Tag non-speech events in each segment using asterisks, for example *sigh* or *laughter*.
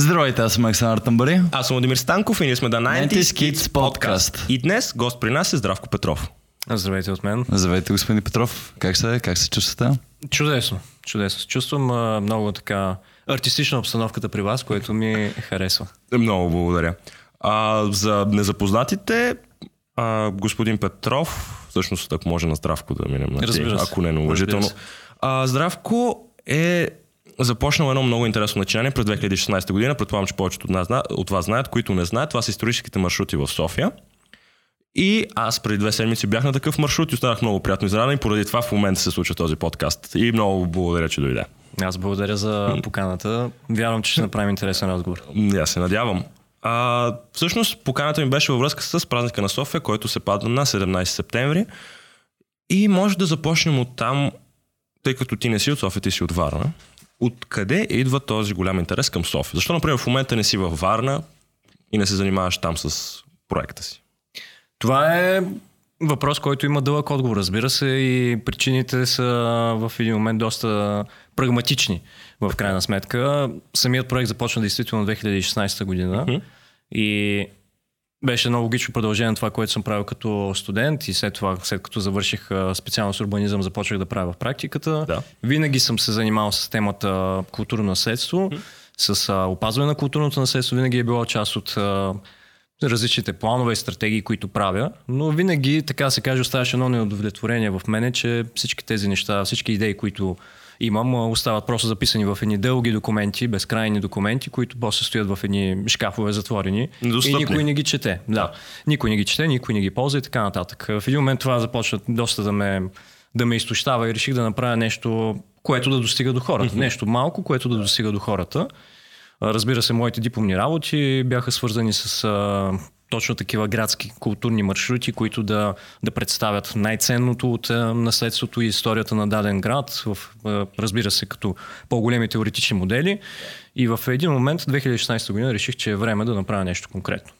Здравейте, аз съм Александър Тамбари. Аз съм Владимир Станков и ние сме The 90s 90s Kids Kids Podcast. И днес гост при нас е Здравко Петров. Здравейте от мен. Здравейте, господин Петров. Как се, как се чувствате? Чудесно. Чудесно. се Чувствам а, много така артистична обстановката при вас, което ми харесва. Много благодаря. А, за незапознатите, а, господин Петров, всъщност ако може на Здравко да минем на Разбира се. ако не е неуважително. Разбира А, Здравко е започнал едно много интересно начинание през 2016 година. Предполагам, че повечето от, нас, от вас знаят, които не знаят. Това са историческите маршрути в София. И аз преди две седмици бях на такъв маршрут и останах много приятно изненадан и поради това в момента се случва този подкаст. И много благодаря, че дойде. Аз благодаря за поканата. Вярвам, че ще направим интересен разговор. Аз се надявам. А, всъщност поканата ми беше във връзка с празника на София, който се падна на 17 септември. И може да започнем от там, тъй като ти не си от София, ти си от Варна. Откъде идва този голям интерес към София? Защо, например, в момента не си във Варна и не се занимаваш там с проекта си? Това е въпрос, който има дълъг отговор, разбира се, и причините са в един момент доста прагматични, в крайна сметка. Самият проект започна действително 2016 година Мгм. и беше много логично продължение на това, което съм правил като студент и след това, след като завърших специалност урбанизъм, започнах да правя в практиката. Да. Винаги съм се занимавал с темата културно наследство, с а, опазване на културното наследство. Винаги е било част от а, различните планове и стратегии, които правя, но винаги, така се каже, оставаше едно неудовлетворение в мене, че всички тези неща, всички идеи, които имам, остават просто записани в едни дълги документи, безкрайни документи, които после стоят в едни шкафове затворени Недостъпни. и никой не ги чете. Да. Никой не ги чете, никой не ги ползва и така нататък. В един момент това започна доста да ме, да ме изтощава и реших да направя нещо, което да достига до хората. Нещо малко, което да достига до хората. Разбира се, моите дипломни работи бяха свързани с точно такива градски културни маршрути, които да, да представят най-ценното от а, наследството и историята на даден град, в, а, разбира се, като по-големи теоретични модели. И в един момент, 2016 година, реших, че е време да направя нещо конкретно.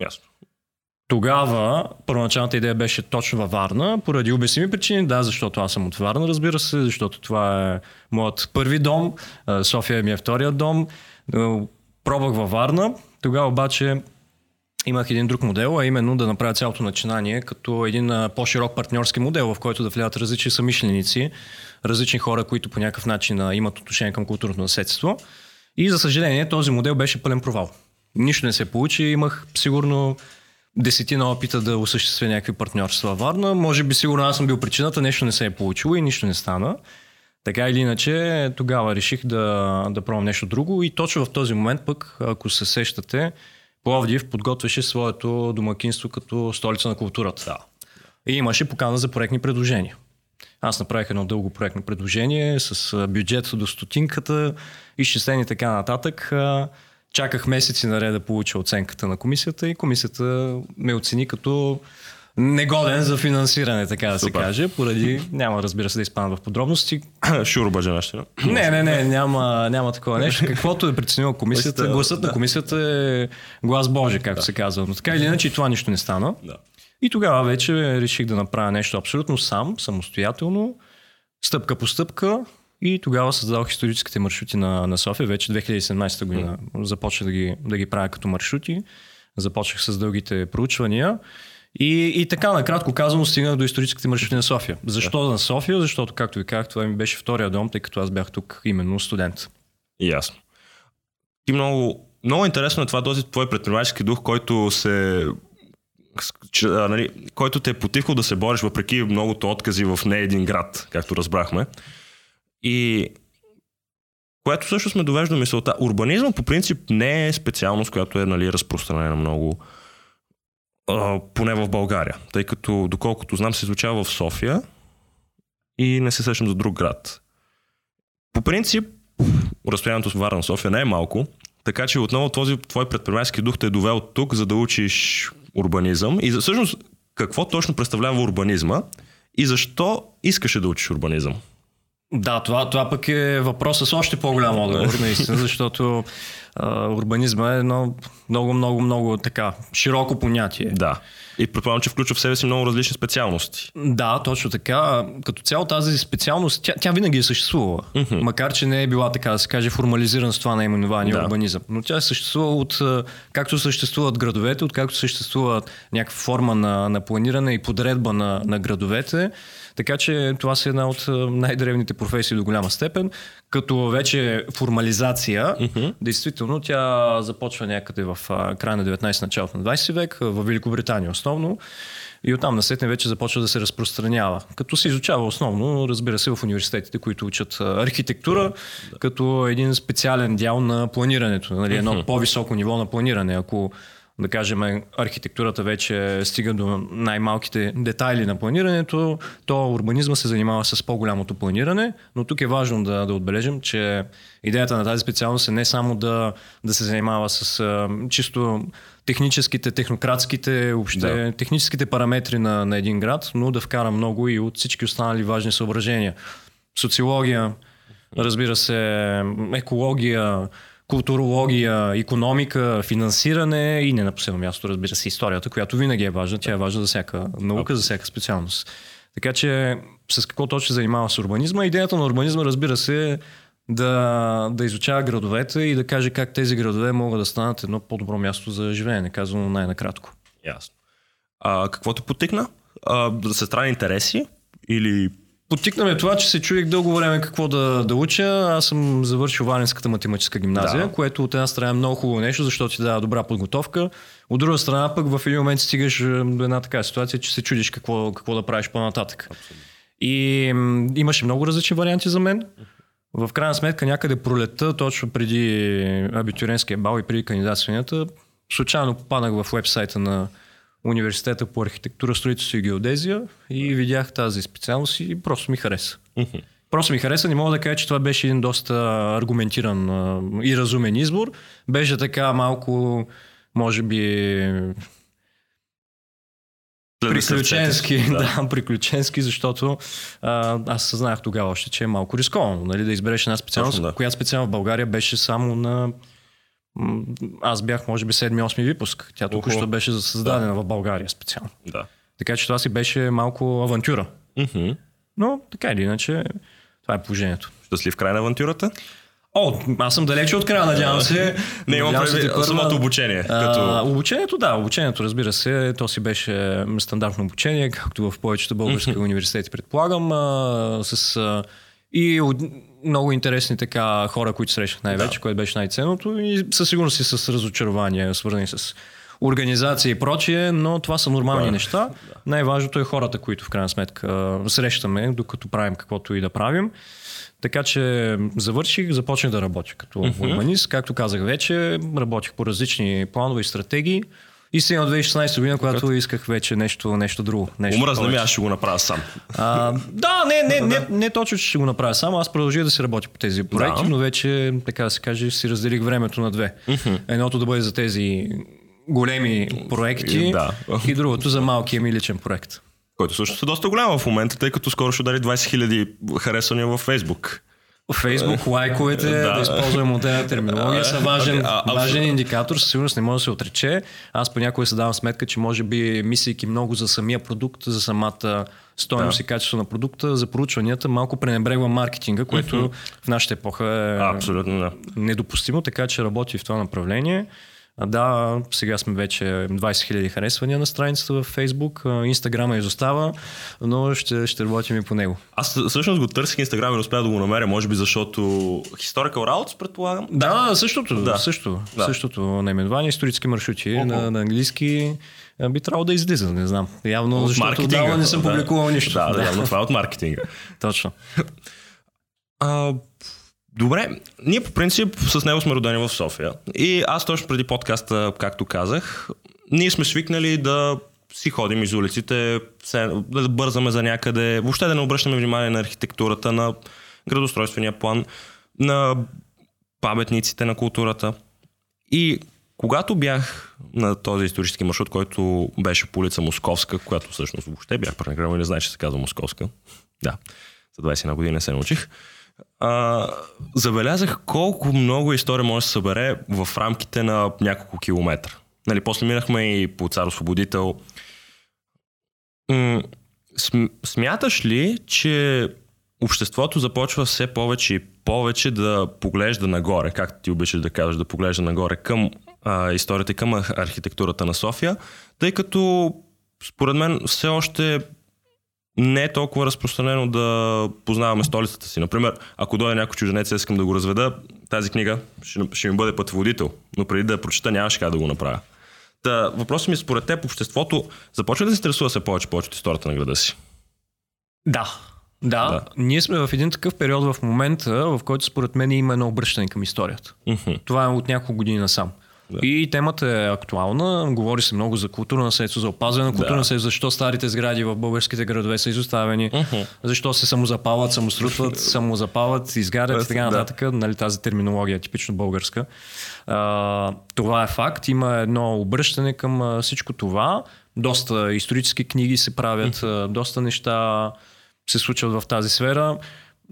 Ясно. Тогава първоначалната идея беше точно във Варна, поради обясними причини. Да, защото аз съм от Варна, разбира се, защото това е моят първи дом, а, София ми е вторият дом. Пробвах във Варна, тогава обаче имах един друг модел, а именно да направя цялото начинание като един по-широк партньорски модел, в който да влядат различни самишленици, различни хора, които по някакъв начин имат отношение към културното наследство. И за съжаление този модел беше пълен провал. Нищо не се получи, имах сигурно десетина опита да осъществя някакви партньорства във Варна. Може би сигурно аз съм бил причината, нещо не се е получило и нищо не стана. Така или иначе, тогава реших да, да пробвам нещо друго и точно в този момент пък, ако се сещате, Пловдив подготвяше своето домакинство като столица на културата. Да. И имаше покана за проектни предложения. Аз направих едно дълго проектно предложение с бюджет до стотинката, изчислени така нататък. Чаках месеци наред да получа оценката на комисията и комисията ме оцени като негоден за финансиране, така да се Супер. каже, поради, няма разбира се да изпадам в подробности, *coughs* Шуруба женащина. не, не, не, няма, няма такова нещо. *laughs* Каквото е преценила комисията, Гласът, гласът на да. комисията е глас Божи, както се казва. Но така или иначе и това нищо не стана. Да. И тогава вече реших да направя нещо абсолютно сам, самостоятелно, стъпка по стъпка. И тогава създадох историческите маршрути на, на София. Вече 2017 година започнах да ги, да ги правя като маршрути. Започнах с дългите проучвания. И, и така, накратко казано, стигнах до историческите маршрути на София. Защо на София? Защото, както ви казах, това ми беше втория дом, тъй като аз бях тук именно студент. Ясно. Ти много, много интересно е това този твой предпринимателски дух, който се че, а, нали, който те е потихо да се бориш въпреки многото откази в не един град, както разбрахме. И което всъщност ме довежда до мисълта. Урбанизъм по принцип не е специалност, която е нали, разпространена много поне в България, тъй като доколкото знам се изучава в София и не се сещам за друг град. По принцип, разстоянието с Варна София не е малко, така че отново този твой предприемачески дух те е довел тук, за да учиш урбанизъм. И всъщност, какво точно представлява урбанизма и защо искаше да учиш урбанизъм? Да, това, това пък е въпросът с още по-голям отговор, наистина, защото а, урбанизма е едно много, много, много така широко понятие. Да. И предполагам, че включва в себе си много различни специалности. Да, точно така. Като цяло тази специалност, тя, тя винаги е съществувала. Мгм. Макар, че не е била така да се каже формализиран с това наименование Да. урбанизъм. Но тя е съществува от както съществуват градовете, от както съществува някаква форма на, на планиране и подредба на, на градовете. Така че това са една от най-древните професии до голяма степен. Като вече формализация, действително тя започва някъде в края на 19 началото на 20 век, в Великобритания основно. И оттам насетне вече започва да се разпространява. Като се изучава основно, разбира се, в университетите, които учат архитектура, като един специален дял на планирането, нали, едно по-високо ниво на планиране. Ако да кажем, архитектурата вече стига до най-малките детайли на планирането, то урбанизма се занимава с по-голямото планиране, но тук е важно да, да отбележим, че идеята на тази специалност е не само да, да се занимава с а, чисто техническите, технократските, въобще Да. техническите параметри на, на един град, но да вкара много и от всички останали важни съображения. Социология, разбира се, екология, културология, економика, финансиране и не на последно място, разбира се, историята, която винаги е важна. Тя е важна за всяка наука, за всяка специалност. Така че с какво точно се занимава с урбанизма? Идеята на урбанизма, разбира се, е да, да изучава градовете и да каже как тези градове могат да станат едно по-добро място за живеене, казано най-накратко. Ясно. А, какво те потикна? А, да се страни интереси? Или... Потикна ме това, че се чуих дълго време какво да, да уча. Аз съм завършил Валенската математическа гимназия, Да. което от една страна е много хубаво нещо, защото ти дава добра подготовка. От друга страна пък в един момент стигаш до една така ситуация, че се чудиш какво, какво да правиш по-нататък. И м, имаше много различни варианти за мен. В крайна сметка някъде пролета, точно преди абитуренския бал и преди кандидатстванията, случайно попаднах в вебсайта на университета по архитектура, строителство и геодезия и видях тази специалност и просто ми хареса. Просто ми хареса, не мога да кажа, че това беше един доста аргументиран и разумен избор. Беше така малко, може би, приключенски, *laughs* да. да, приключенски, защото а, аз съзнах тогава още, че е малко рисковано, нали, да избереш една специалност, Точно, да. която специално в България беше само на аз бях, може би, 7-8 випуск. Тя тук Охо. що беше създадена в България специално. Да. Така че това си беше малко авантюра. Мгм. Но така или иначе, това е положението. Щастлив край на авантюрата? О, аз съм далече от края, надявам се. *laughs* Не, имам предвид самото обучение. А, Като... Обучението, да, обучението, разбира се, то си беше стандартно обучение, както в повечето български университети, предполагам, а, с а, и много интересни така хора, които срещах най-вече, което беше най-ценното и със сигурност и с разочарования, свързани с организация и прочие, но това са нормални Да. неща. Най-важното е хората, които в крайна сметка срещаме, докато правим каквото и да правим. Така че завърших, започнах да работя като урбанист. Както казах вече, работих по различни планове и стратегии. И сега от 2016 година, когато исках вече нещо, нещо друго. Нещо Умръзна ми, аз ще го направя сам. А, да, не, не, не, не точно, че ще го направя само. Аз продължих да се работя по тези проекти, Да. но вече, така да се каже, си разделих времето на две. Едното да бъде за тези големи проекти Да. и другото за малкия ми личен проект. Който всъщност е доста голям в момента, тъй като скоро ще удари 20 000 харесвания във Фейсбук. Фейсбук лайковете, да, Да. използваме модерна терминология, са важен, А, а, важен индикатор, със сигурност не може да се отрече. Аз понякога се давам сметка, че може би мислейки много за самия продукт, за самата стойност Да. и качество на продукта, за проучванията, малко пренебрегвам маркетинга, което в нашата епоха е Абсолютно да. недопустимо, така че работи в това направление. Да, сега сме вече 20 000 харесвания на страницата в Facebook. Инстаграма изостава, но ще, ще работим и по него. Аз всъщност го търсих Инстаграм и не успях да го намеря, може би защото Historical Routes, предполагам. Да, същото, Да. също, Да. същото наименование, исторически маршрути на, на английски би трябвало да излиза, не знам. Явно, От защото отдавна не съм Да. публикувал нищо. Да, да, явно това е от маркетинга. *laughs* Точно. А, добре, ние по принцип с него сме родени в София. И аз точно преди подкаста, както казах, ние сме свикнали да си ходим из улиците, да бързаме за някъде, въобще да не обръщаме внимание на архитектурата, на градостройствения план, на паметниците на културата. И когато бях на този исторически маршрут, който беше по улица Московска, която всъщност въобще бях пренеграл и не знаеш, че се казва Московска. Да. За 21 години не се научих. А, забелязах колко много история може да се събере в рамките на няколко километра. Нали, после минахме и по Цар Освободител. Смяташ ли, че обществото започва все повече и повече да поглежда нагоре, както ти обичаш да кажеш, да поглежда нагоре към а, историята към архитектурата на София, тъй като според мен все още не е толкова разпространено да познаваме столицата си. Например, ако дойде някой чужденец, искам да го разведа, тази книга ще, ще ми бъде пътеводител, но преди да я прочета нямаше как да го направя. Та, въпросът ми е според теб, обществото започва да се интересува се повече, повече от историята на града си. Да. Да, да, ние сме в един такъв период в момента, в който според мен има едно обръщане към историята. Uh-huh. Това е от няколко години насам. Да. И темата е актуална. Говори се много за културно наследство, за опазване на културно да. наследство, защо старите сгради в българските градове са изоставени, uh-huh. защо се самозапалват, самострутват, *laughs* самозапалват, изгарят и така нататък. Да. Нали, тази терминология е типично българска. А, това е факт. Има едно обръщане към всичко това. Доста исторически книги се правят, uh-huh. доста неща се случват в тази сфера.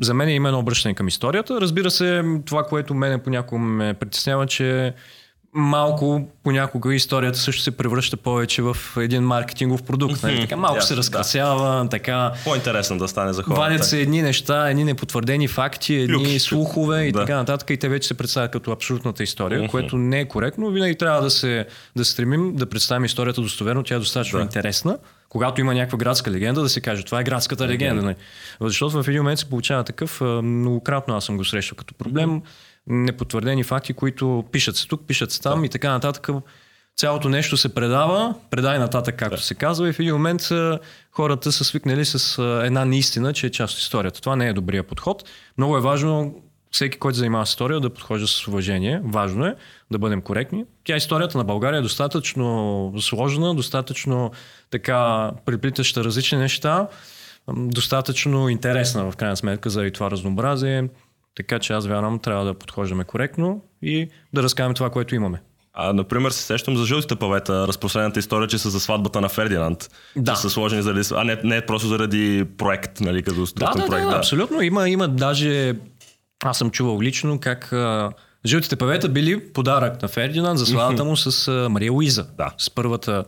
За мен е именно обръщане към историята. Разбира се, това, което мене понякога ме притеснява, че малко понякога историята също се превръща повече в един маркетингов продукт. Нали? Така, малко yeah, се разкрасява, да. така. По-интересно да стане за хората. Вадят се едни неща, едни непотвърдени факти, едни Люк. слухове и да. така нататък. И те вече се представят като абсолютната история, uh-huh. което не е коректно. Винаги трябва да се да стремим да представим историята достоверно, тя е достатъчно да. интересна. Когато има някаква градска легенда, да се каже, това е градската легенда. Uh-huh. Защото в един момент се получава такъв, многократно аз съм го срещал като проблем. Uh-huh непотвърдени факти, които пишат се тук, пишат се там да. и така нататък. Цялото нещо се предава, предай нататък, както да. се казва, и в един момент хората са свикнали с една неистина, че е част от историята. Това не е добрия подход. Много е важно всеки, който занимава с история, да подхожда с уважение. Важно е да бъдем коректни. Тя историята на България е достатъчно сложна, достатъчно така приплитаща различни неща, достатъчно интересна в крайна сметка заради това разнообразие. Така че аз вярвам, трябва да подхождаме коректно и да разкажем това, което имаме. А, например, се сещам за жълтите павета, разпространената история, че са за сватбата на Фердинанд. Да. Че са сложени заради... А не, не просто заради проект, нали, като да, да, проект. Да, да, абсолютно. Има, има даже... Аз съм чувал лично как а, жълтите павета били подарък на Фердинанд за славата му с Мария Луиза. Да. С първата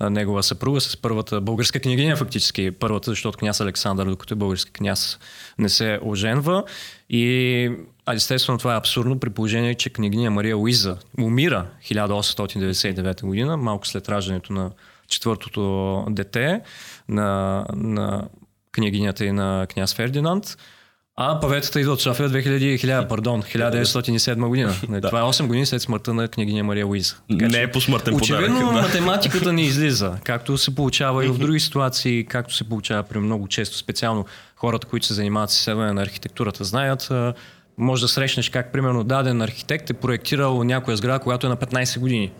негова съпруга, с първата българска княгиня фактически. Първата, защото княз Александър, докато е български княз, не се оженва. И а естествено това е абсурдно при положение, че княгиня Мария Луиза умира 1899 година, малко след раждането на четвъртото дете на, на княгинята и на княз Фердинанд. А паветата идва от София 2000, 1000, пардон, 1907 година. *laughs* Да. Това е 8 години след смъртта на княгиня Мария Луиза. Така, не е по смъртен Очевидно подарък, да. математиката ни излиза, както се получава и в други ситуации, както се получава при много често, специално хората, които се занимават с изследване на архитектурата, знаят. Може да срещнеш как, примерно, даден архитект е проектирал някоя сграда, когато е на 15 години.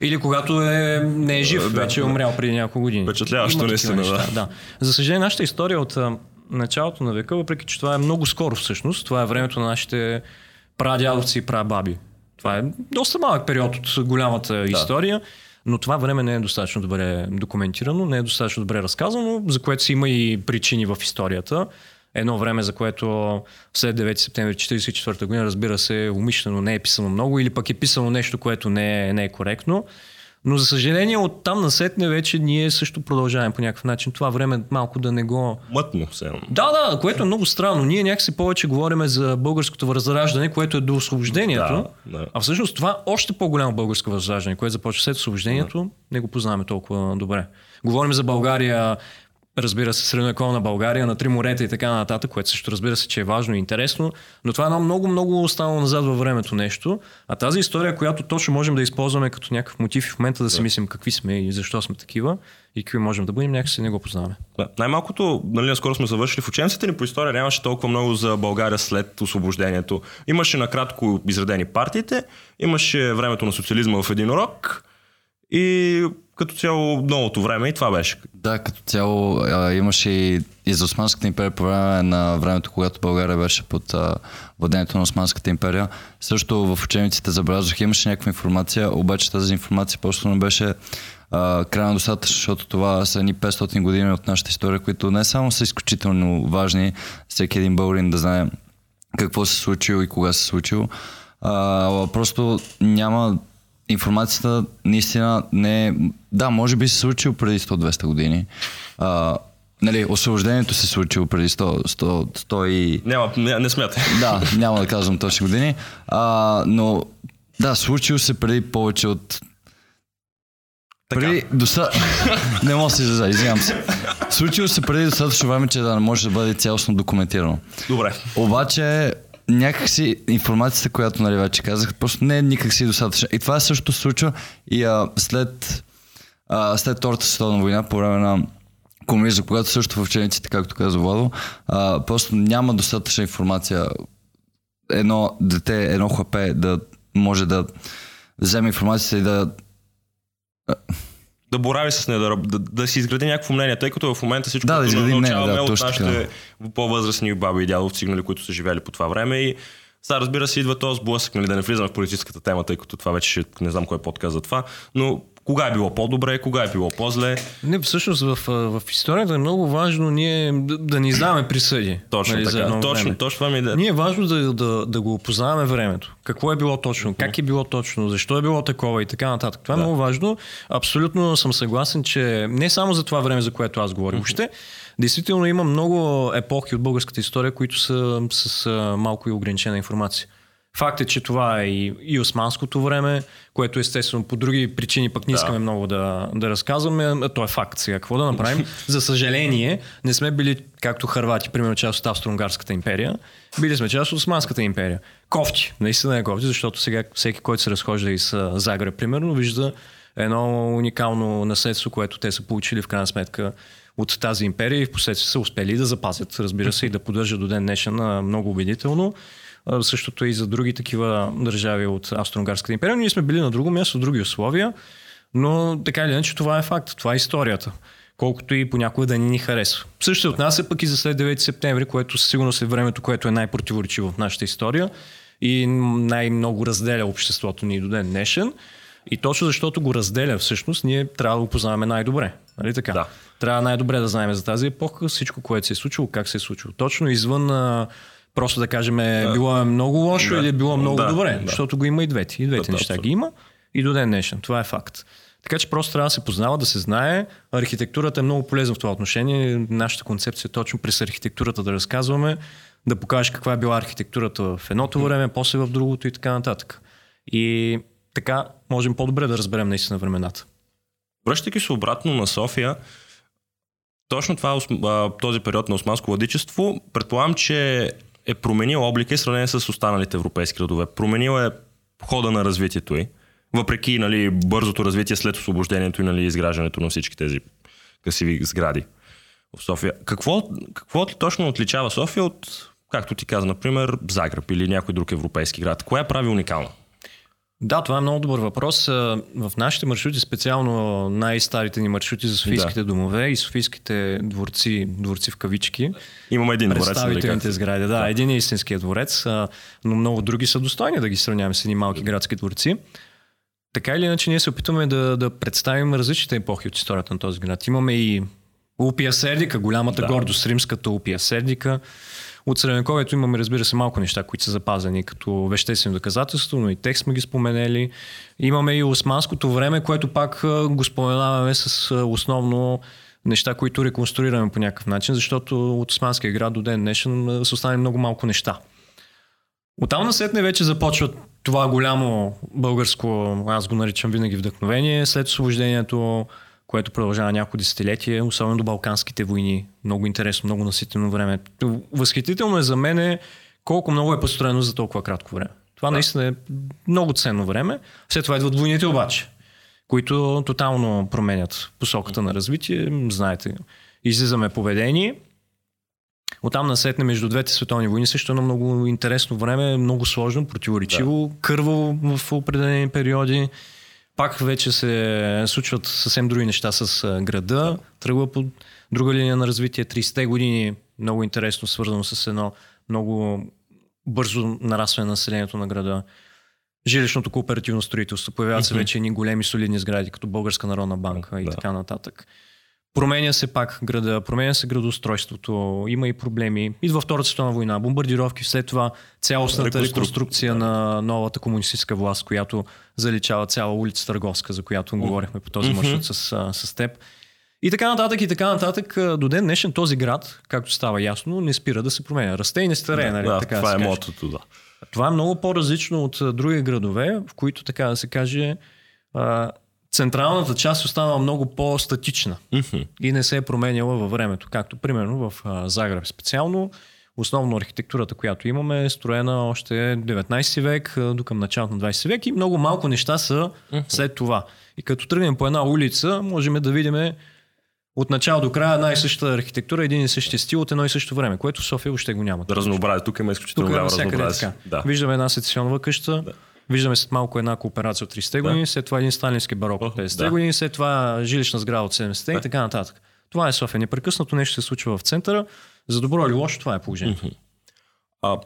Или когато е, не е жив, да, вече е умрял преди няколко години. Впечатляващо наистина, да. да. За съжаление, нашата история от началото на века, въпреки че това е много скоро всъщност, това е времето на нашите прадядовци и прабаби. Това е доста малък период от голямата да. история, но това време не е достатъчно добре документирано, не е достатъчно добре разказано, за което си има и причини в историята. Едно време, за което след 9 септември 1944 година, разбира се, умишлено не е писано много или пък е писано нещо, което не е, не е коректно. Но за съжаление от там насетне вече ние също продължаваме по някакъв начин това време малко да не го... Мътно се. Да, да, което е много странно. Ние някакси повече говорим за българското възраждане, което е до освобождението. Да, да. А всъщност това още по-голямо българско възраждане, което започва след освобождението, да. не го познаваме толкова добре. Говорим за България разбира се, средновековна България, на три морета и така нататък, което също разбира се, че е важно и интересно, но това е едно много, много останало назад във времето нещо. А тази история, която точно можем да използваме като някакъв мотив в момента да си мислим какви сме и защо сме такива и какви можем да бъдем, някакси не го познаваме. Да. Най-малкото, нали, наскоро сме завършили в учениците ни по история, нямаше толкова много за България след освобождението. Имаше накратко изредени партиите, имаше времето на социализма в един урок, И като цяло новото време и това беше. Да, като цяло а, имаше и, и за Османската империя по време на времето, когато България беше под владението на Османската империя. Също в учебниците забелязах, имаше някаква информация, обаче тази информация просто не беше крайно достатъчно, защото това са едни 500 години от нашата история, които не само са изключително важни, всеки един българин да знае какво се случило и кога се случило. А, просто няма информацията наистина не е... Да, може би се случило преди 100-200 години. А, нали, освобождението се случило преди 100, 100, 100 и... Няма, не, не смятай. Да, няма да казвам точни години. А, но да, случило се преди повече от Така. преди доста... *laughs* не мога да се извинявам се. Случило се преди достатъчно време, че да не може да бъде цялостно документирано. Добре. Обаче някакси информацията, която нали, вече казах, просто не е никак си достатъчна. И това също се случва и а, след, а, след Втората световна война, по време на комунизма, когато също в учениците, както каза Владо, а, просто няма достатъчна информация. Едно дете, едно хлапе да може да вземе информацията и да Да борави с нея, да, да, да си изгради някакво мнение, тъй като в момента всичко, Да, да научаваме да, от нашите по-възрастни баби и дядовци, нали, които са живели по това време. И сега разбира се идва този сблъсък, нали, да не влизам в политическата тема, тъй като това вече не знам кой е подкаст за това, но кога е било по-добре, кога е било по-зле. Не, всъщност в, в историята е много важно ние да, да не издаваме присъди. Точно нали, така. Точно, време. точно това ми е. Ние е важно да, да, да го опознаваме времето. Какво е било точно, как е било точно, защо е било такова и така нататък. Това е Да. много важно. Абсолютно съм съгласен, че не само за това време, за което аз говоря. Въобще, действително има много епохи от българската история, които са с малко и ограничена информация. Факт е, че това е и, и османското време, което естествено по други причини пък не Да. искаме много да, да разказваме. То е факт сега. Какво да направим? *laughs* За съжаление, не сме били, както Харвати, примерно част от Австро-Унгарската империя. Били сме част от Османската империя. Кофти. Наистина е кофти, защото сега всеки, който се разхожда из Загреб, примерно, вижда едно уникално наследство, което те са получили в крайна сметка от тази империя и в последствие са успели да запазят, разбира се, и да поддържат до ден днешен много убедително. Същото е и за други такива държави от Австро-Унгарската империя. Ние сме били на друго място, други условия, но така или иначе това е факт, това е историята. Колкото и понякога да ни ни харесва. Също се отнася пък и за след 9 септември, което със сигурност е времето, което е най-противоречиво в нашата история и най-много разделя обществото ни до ден днешен. И точно защото го разделя всъщност, ние трябва да го познаваме най-добре. Нали така? Да. Трябва най-добре да знаем за тази епоха, всичко, което се е случило, как се е случило. Точно извън а, просто да кажем е, било е много лошо Да. или е било много Да, добре, да. защото го има и двете. И двете Да, неща абсолютно. ги има и до ден днешен. Това е факт. Така че просто трябва да се познава, да се знае. Архитектурата е много полезна в това отношение. Нашата концепция е точно през архитектурата да разказваме, да покажеш каква е била архитектурата в едното време, после в другото и така нататък. И така можем по-добре да разберем наистина времената. Връщайки се обратно на София, точно това, а, този период на османско владичество, предполагам, че е променил облика и сравнение с останалите европейски градове. Променил е хода на развитието й, въпреки нали, бързото развитие след освобождението и нали, изграждането на всички тези красиви сгради в София. Какво, какво точно отличава София от, както ти каза, например, Загреб или някой друг европейски град? Кое я прави уникална? Да, това е много добър въпрос. В нашите маршрути, специално най-старите ни маршрути за софийските Да. домове и софийските дворци, дворци в кавички, Имаме един дворец. Нали, представителните сгради. Да, един е истинският дворец, но много други са достойни да ги сравняваме с едни малки градски дворци. Така или иначе, ние се опитваме да, да представим различните епохи от историята на този град. Имаме и Улпия Сердика, голямата Да. гордост, римската Улпия Сердика. От Средновековието имаме, разбира се, малко неща, които са запазени като веществено доказателство, но и текст сме ги споменели. Имаме и османското време, което пак го споменаваме с основно неща, които реконструираме по някакъв начин, защото от Османския град до ден днешен са останали много малко неща. Оттам насетне вече започва това голямо българско, аз го наричам винаги вдъхновение, след освобождението, което продължава няколко десетилетия, особено до Балканските войни. Много интересно, много наситено време. Възхитително е за мен колко много е построено за толкова кратко време. Това наистина е много ценно време. След това идват войните обаче, които тотално променят посоката на развитие. Знаете, излизаме поведение. Оттам насетне между двете световни войни също едно много интересно време, много сложно, противоречиво, да. кърваво в определени периоди. Пак вече се случват съвсем други неща с града. Тръгва по друга линия на развитие. 30-те години много интересно свързано с едно много бързо нарастване на населението на града. Жилищното кооперативно строителство. Появяват се вече едни големи солидни сгради, като Българска народна банка и Да. така нататък. Променя се пак града, променя се градоустройството, има и проблеми. Идва Втората световна война, бомбардировки, след това цялостната Реконструк- реконструкция на новата комунистическа власт, която заличава цяла улица Търговска, за която говорихме по този маршрут с, а, с теб. И така нататък, и така нататък. До ден днешен този град, както става ясно, не спира да се променя. Расте и не старее, нали? да, така да това се е мотото, да. Това е много по-различно от други градове, в които, така да се каже, централната част остава много по-статична Мгм. и не се е променяла във времето. Както примерно в а, Загреб специално. Основно архитектурата, която имаме е строена още 19 век до към началото на 20 век и много малко неща са след това. И като тръгнем по една улица, можем да видим от начало до края една и съща архитектура, един и същи стил от едно и също време, което в София въобще го няма. Да разнообразие. Тук има изключително е голямо разнообразие. Да. Виждаме една сецесионова къща, виждаме след малко една кооперация от 30-те години, след това един сталински барок от 50-те да. години, след това жилищна сграда от 70-те и така нататък. Това е София. Непрекъснато нещо се случва в центъра. За добро или лошо, това е положението. А,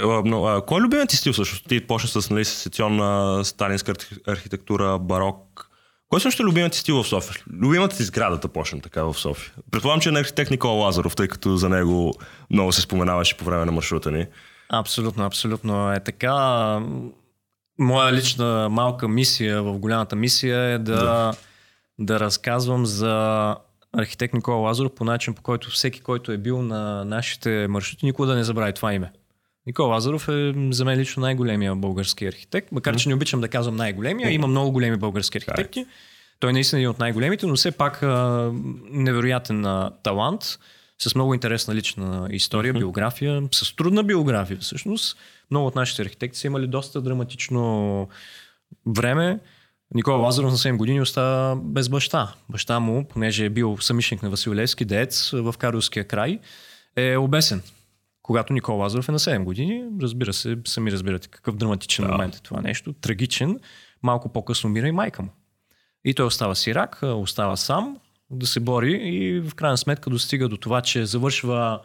а, но, а, кой е любимият ти стил всъщност? Ти почна с нали, сецесионна сталинска архи- архитектура, барок. Кой също е любимият ти стил в София? Любимата ти сградата почна така в София. Предполагам, че е на архитект Никола Лазаров, тъй като за него много се споменаваше по време на маршрута ни. Абсолютно, абсолютно е така. Моя лична малка мисия в голямата мисия е да, да. да разказвам за архитект Никола Лазаров по начин, по който всеки, който е бил на нашите маршрути, никога да не забрави това име. Никола Лазаров е за мен лично най-големия български архитект, макар че не обичам да казвам най-големия, има много големи български архитекти. Той наистина е един от най-големите, но все пак а, невероятен а, талант, с много интересна лична история, биография, с трудна биография всъщност. Много от нашите архитекти са имали доста драматично време. Никола Лазаров на 7 години остава без баща. Баща му, понеже е бил самишник на Васил Левски, деец в Карловския край, е обесен. Когато Никола Лазаров е на 7 години, разбира се, сами разбирате какъв драматичен да. момент е това нещо, трагичен. Малко по-късно умира и майка му. И той остава сирак, остава сам да се бори и в крайна сметка достига до това, че завършва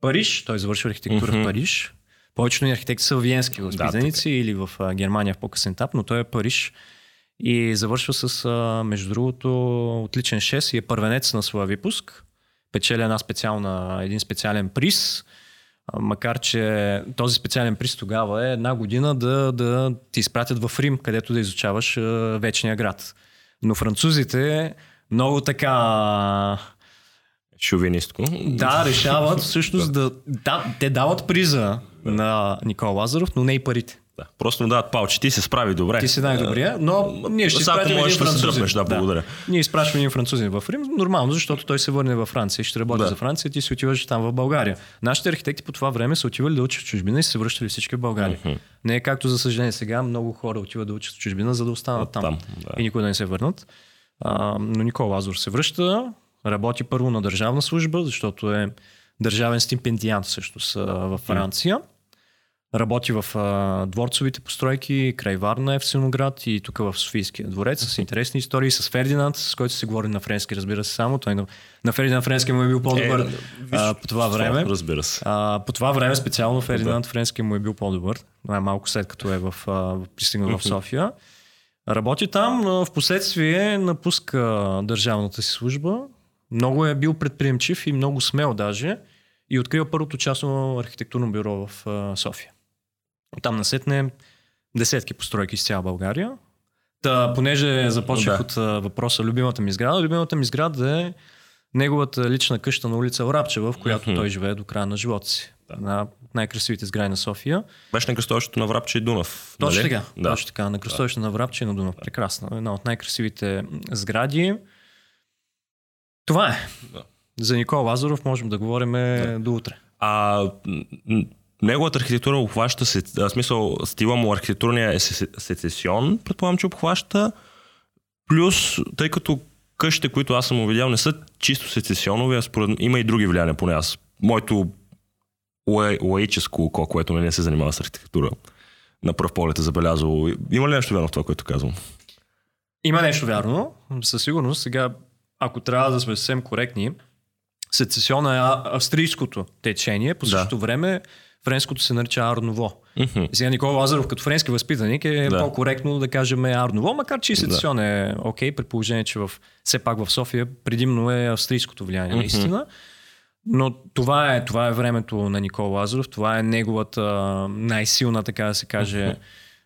Париж, той завършва архитектура Мгм. в Париж. Повечето ни архитекти са виенски Да, възпитаници или в Германия в по-късен етап, но той е Париж и завършва с, между другото, отличен 6 и е първенец на своя випуск. Печели една специална, един специален приз, макар че този специален приз тогава е една година да, да ти изпратят в Рим, където да изучаваш вечния град. Но французите много така Шовинистко. да, решават всъщност *laughs* да, да, те дават приза на Никола Лазаров, но не и парите. Да. Просто му дават палче. Ти се справи добре. Ти си най-добрия, но ние ще изпратим един да французин. да, благодаря. Ние изпращаме един французин в Рим, нормално, защото той се върне във Франция ще работи Да. за Франция, ти си отиваш там в България. Нашите архитекти по това време са отивали да учат в чужбина и се връщали всички в България. Не е както за съжаление сега, много хора отиват да учат в чужбина, за да останат там, Там, да. и никога да не се върнат. А, но Никола Лазар се връща, работи първо на държавна служба, защото е държавен стипендиант а, във Франция. Работи в а, дворцовите постройки, край Варна, Евсиноград и тук в Софийския дворец с интересни истории, с Фердинанд, с който се говори на френски, разбира се само. Той на, на Фердинанд френски му е бил по-добър Е, а, по това време. Разбира се. А, по това време специално Фердинанд Френски му е бил по-добър. Най-малко след като е в, а, пристигнал в София. Работи там, но в последствие напуска държавната си служба. Много е бил предприемчив и много смел даже. И открива първото частно архитектурно бюро в а, София. Там насетне десетки постройки с цяла България. Та, понеже започнах Да. от а, въпроса любимата ми сграда, любимата ми сграда е неговата лична къща на улица Орапчева, в която той живее до края на живота си. Една от най-красивите сгради на София. Беше на кръстовището на Врабче и Дунав. Точно нали? така. Да. Точно така. На кръстовище на Врабче и на Дунав. Прекрасно. Една от най-красивите сгради. Това е. Да. За Никола Лазаров можем да говорим до утре. А неговата архитектура обхваща в смисъл стила му архитектурния е се- сецесион, предполагам, че обхваща. Плюс, тъй като къщите, които аз съм му видял, не са чисто сецесионови, а според има и други влияния, поне аз. Моето лаическо око, което не се занимава с архитектура, на пръв поглед е забелязало. Има ли нещо вярно в това, което казвам? Има нещо вярно, със сигурност. Сега, ако трябва да сме съвсем коректни, сецесиона е австрийското течение, по Да. същото време френското се нарича Арново. Мгм. Сега Никола Лазаров като френски възпитаник е Да. по-коректно да кажем Арново, макар че и сецесион е окей, при положение, че в, все пак в София предимно е австрийското влияние, наистина. Но това е, това е времето на Никола Лазаров, това е неговата най-силна, така да се каже,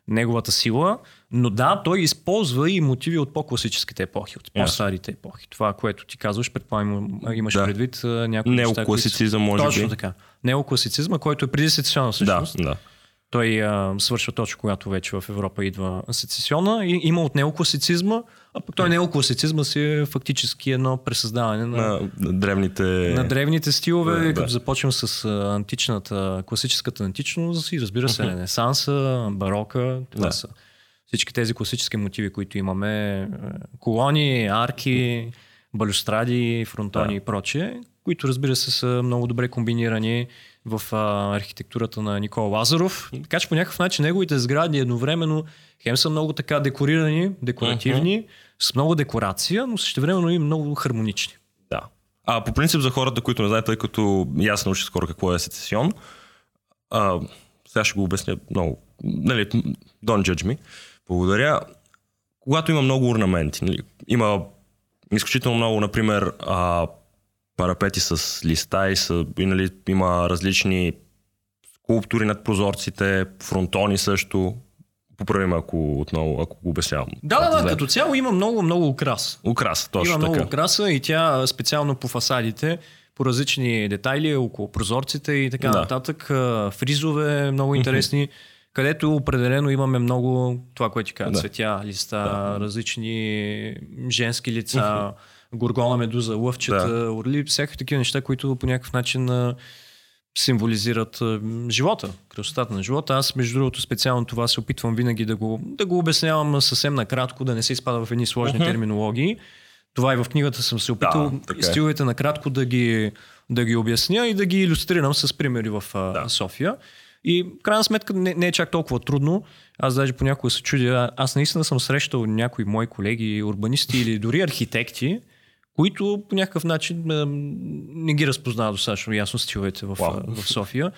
неговата сила. Но да, той използва и мотиви от по-класическите епохи, от по-старите епохи. Това, което ти казваш, предполагам, имаш Да. предвид някои неща, които Неокласицизъм, може Точно би. така. Неокласицизма, който е преди сецесиона Да, всъщност. да. Той а, свършва точно когато вече в Европа идва сецесиона и има от неокласицизма, а пък той неокласицизма си е фактически едно пресъздаване на, На на древните... на древните стилове, Да, да. като започнем с античната, класическата античност и разбира се Ренесанса, барока, това Да. са всички тези класически мотиви, които имаме, е, колони, арки, балюстради, фронтони Да. и прочее, които разбира се са много добре комбинирани в а, архитектурата на Никола Лазаров. Така че по някакъв начин неговите сгради едновременно хем са много така декорирани, декоративни, с много декорация, но същевременно и много хармонични. Да. А по принцип за хората, които не знаят, тъй като аз научих скоро какво е сецесион, а, сега ще го обясня много. Нали, don't judge me. Благодаря. Когато има много орнаменти, нали, има изключително много, например, а, парапети с листа и, са, и нали, има различни скулптури над прозорците, фронтони също. Поправим, ако отново, ако го обяснявам. Да, да, да, като цяло има много, много украс. Украса, точно има много така. украса и тя специално по фасадите, по различни детайли, около прозорците и така Да. нататък, фризове много интересни, където определено имаме много това, което ти казва, Да. цветя, листа, различни женски лица, горгона медуза, лъвчета, Да. орли, всякакви такива неща, които по някакъв начин символизират живота, красотата на живота. Аз, между другото, специално това се опитвам винаги да го, да го обяснявам съвсем накратко, да не се изпада в едни сложни Мгм. терминологии. Това и в книгата съм се опитал Да, е. стиловете накратко да ги, да ги обясня и да ги иллюстрирам с примери в Да. София. И в крайна сметка не, не е чак толкова трудно. Аз даже понякога се чудя. Аз наистина съм срещал някои мои колеги, урбанисти или дори архитекти, които по някакъв начин не ги разпознават достатъчно ясно стиловете в, в София.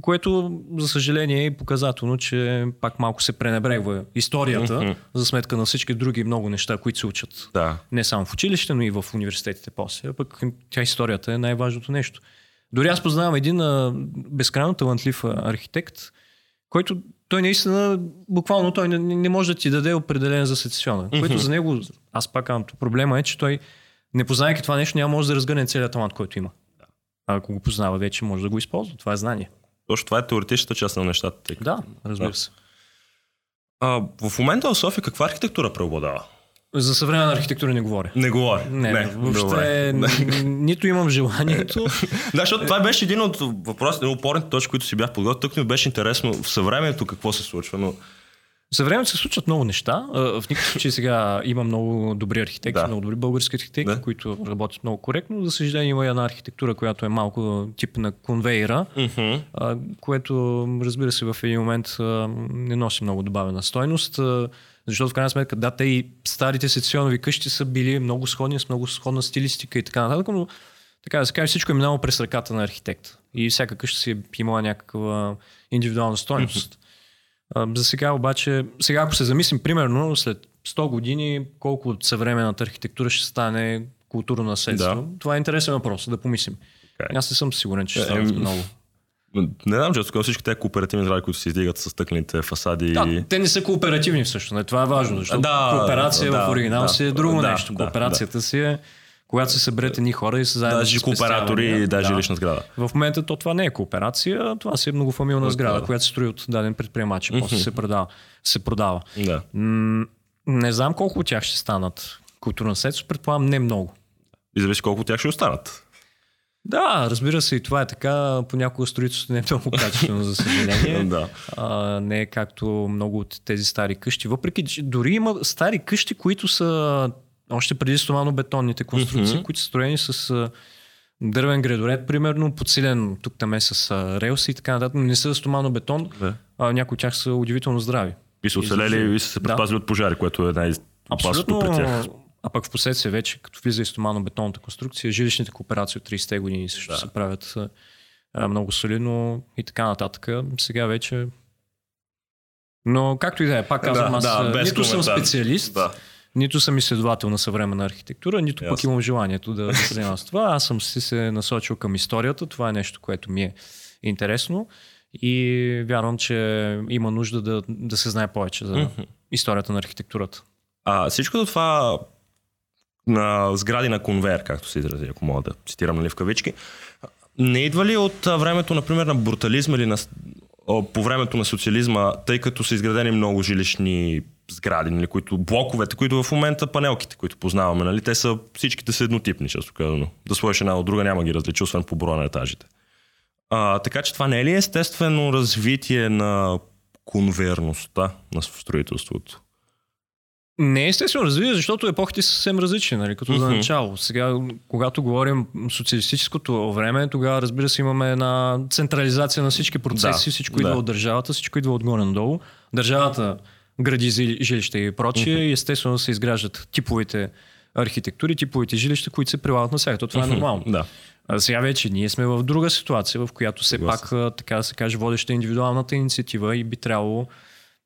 Което, за съжаление, е показателно, че пак малко се пренебрегва историята, за сметка на всички други много неща, които се учат Да. не само в училище, но и в университетите после. Пък тя историята е най-важното нещо. Дори аз познавам един а, безкрайно талантлив архитект, който той наистина, буквално той не, не може да ти даде определен за сецесиона. Което за него, аз пак казвам, проблема е, че той, не познавайки това нещо, няма може да разгърне целият талант, който има. А ако го познава вече, може да го използва. Това е знание. Точно това е теоретичната част на нещата. Тъй като- Да, разбира Да. се. А, в момента в София каква архитектура преобладава? За съвременна архитектура не говоря. Не говоря. Не, не въобще добре. нито имам желанието. *laughs* Да, защото това беше един от въпросите, опорните точки, които си бях подготвил. Тук ми беше интересно в съвремето какво се случва, но За времето се случват много неща. В никакъв случай сега има много добри архитекти, Да. много добри български архитекти, Да. които работят много коректно. За съжаление има и една архитектура, която е малко тип на конвейера, а, което разбира се в един момент не носи много добавена стойност. Защото в крайна сметка, да, те и старите сецесионови къщи са били много сходни, с много сходна стилистика и така нататък, но така да се каже, всичко е минало през ръката на архитект. И всяка къща си е имала някаква индивидуална стойност. А, За сега обаче, сега ако се замислим, примерно след 100 години, колко от съвременната архитектура ще стане културно наследство, Да. това е интересен въпрос, да помислим. Е. Аз не съм сигурен, че ще Е, станат ем, много. Не знам, че тук всички тези кооперативни сгради, които се издигат с стъклените фасади. Да, те не са кооперативни всъщност, това е важно, защото Да, кооперация да, в оригинал да, си е друго да, нещо. да, Кооперацията си е когато се съберете ни хора и се заедно Даже кооператори спестявания. и даже Да. лична сграда. В момента то това не е кооперация, това си е многофамилна сграда, да. която се строи от даден предприемач и после се продава. Се продава. Да. М- не знам колко от тях ще станат културно наследство, предполагам не много. И зависи колко от тях ще останат. Да, разбира се, и това е така. Понякога строителството не е много качествено, за съжаление. *laughs* Да. а, не е както много от тези стари къщи. Въпреки, че дори има стари къщи, които са още преди стомано-бетонните конструкции, Мгм. които са строени с дървен гредоред, примерно, подсилен тук там е с релси и така нататък, не са стомано-бетон, Да. а някои от тях са удивително здрави. И са оцелели и са се Да. предпазили от пожари, което е най- опасното при тях. А пък в последствие вече, като влиза и стомано-бетонната конструкция, жилищните кооперации от 30-те години също Да. се правят а, много солидно и така нататък. Сега вече... Но както и да е, пак казвам, аз а, без нито съм коментар. специалист, Да. нито съм изследовател на съвременна архитектура, нито пък Ясно. имам желанието да, да се занимавам с това. Аз съм си се насочил към историята. Това е нещо, което ми е интересно. И вярвам, че има нужда да, да се знае повече за историята на архитектурата. А, всичкото това на сгради на конвейер, както се изрази, ако мога да цитирам нали, в кавички, не идва ли от времето, например, на брутализма или на, по времето на социализма, тъй като са изградени много жилищни сгради, нали, които, блоковете, които в момента панелките, които познаваме, нали, те са всичките са еднотипни, често казано. Да сложиш една от друга няма ги различи, освен по броя на етажите. А, така че това не е ли естествено развитие на конвейерността на строителството? Не естествено развитие, защото епохите са съвсем различни, нали, като за Мгм. начало. Сега, когато говорим социалистическото време, тогава разбира се имаме една централизация на всички процеси, Да, всичко идва да. от държавата, всичко идва отгоре надолу. Държавата гради жилища и прочие и естествено се изграждат типовите архитектури, типовите жилища, които се прилагат на всяка. Това е нормално. Да. А сега вече ние сме в друга ситуация, в която все Съгласен пак, така да се каже, водеща индивидуалната инициатива и би трябвало